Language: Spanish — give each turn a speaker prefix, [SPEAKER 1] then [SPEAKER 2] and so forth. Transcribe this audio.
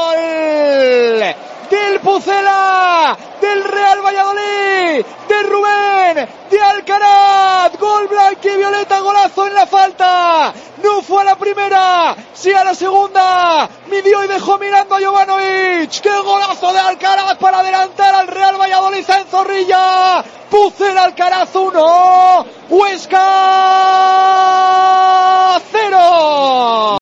[SPEAKER 1] ¡Gol! Del Pucela, del Real Valladolid, de Rubén, de Alcaraz. Gol blanco y violeta, golazo en la falta. No fue a la primera, sí a la segunda. Midió y dejó mirando a Jovanovic. ¡Qué golazo de Alcaraz para adelantar al Real Valladolid! Zorrilla! Pucel Alcaraz 1,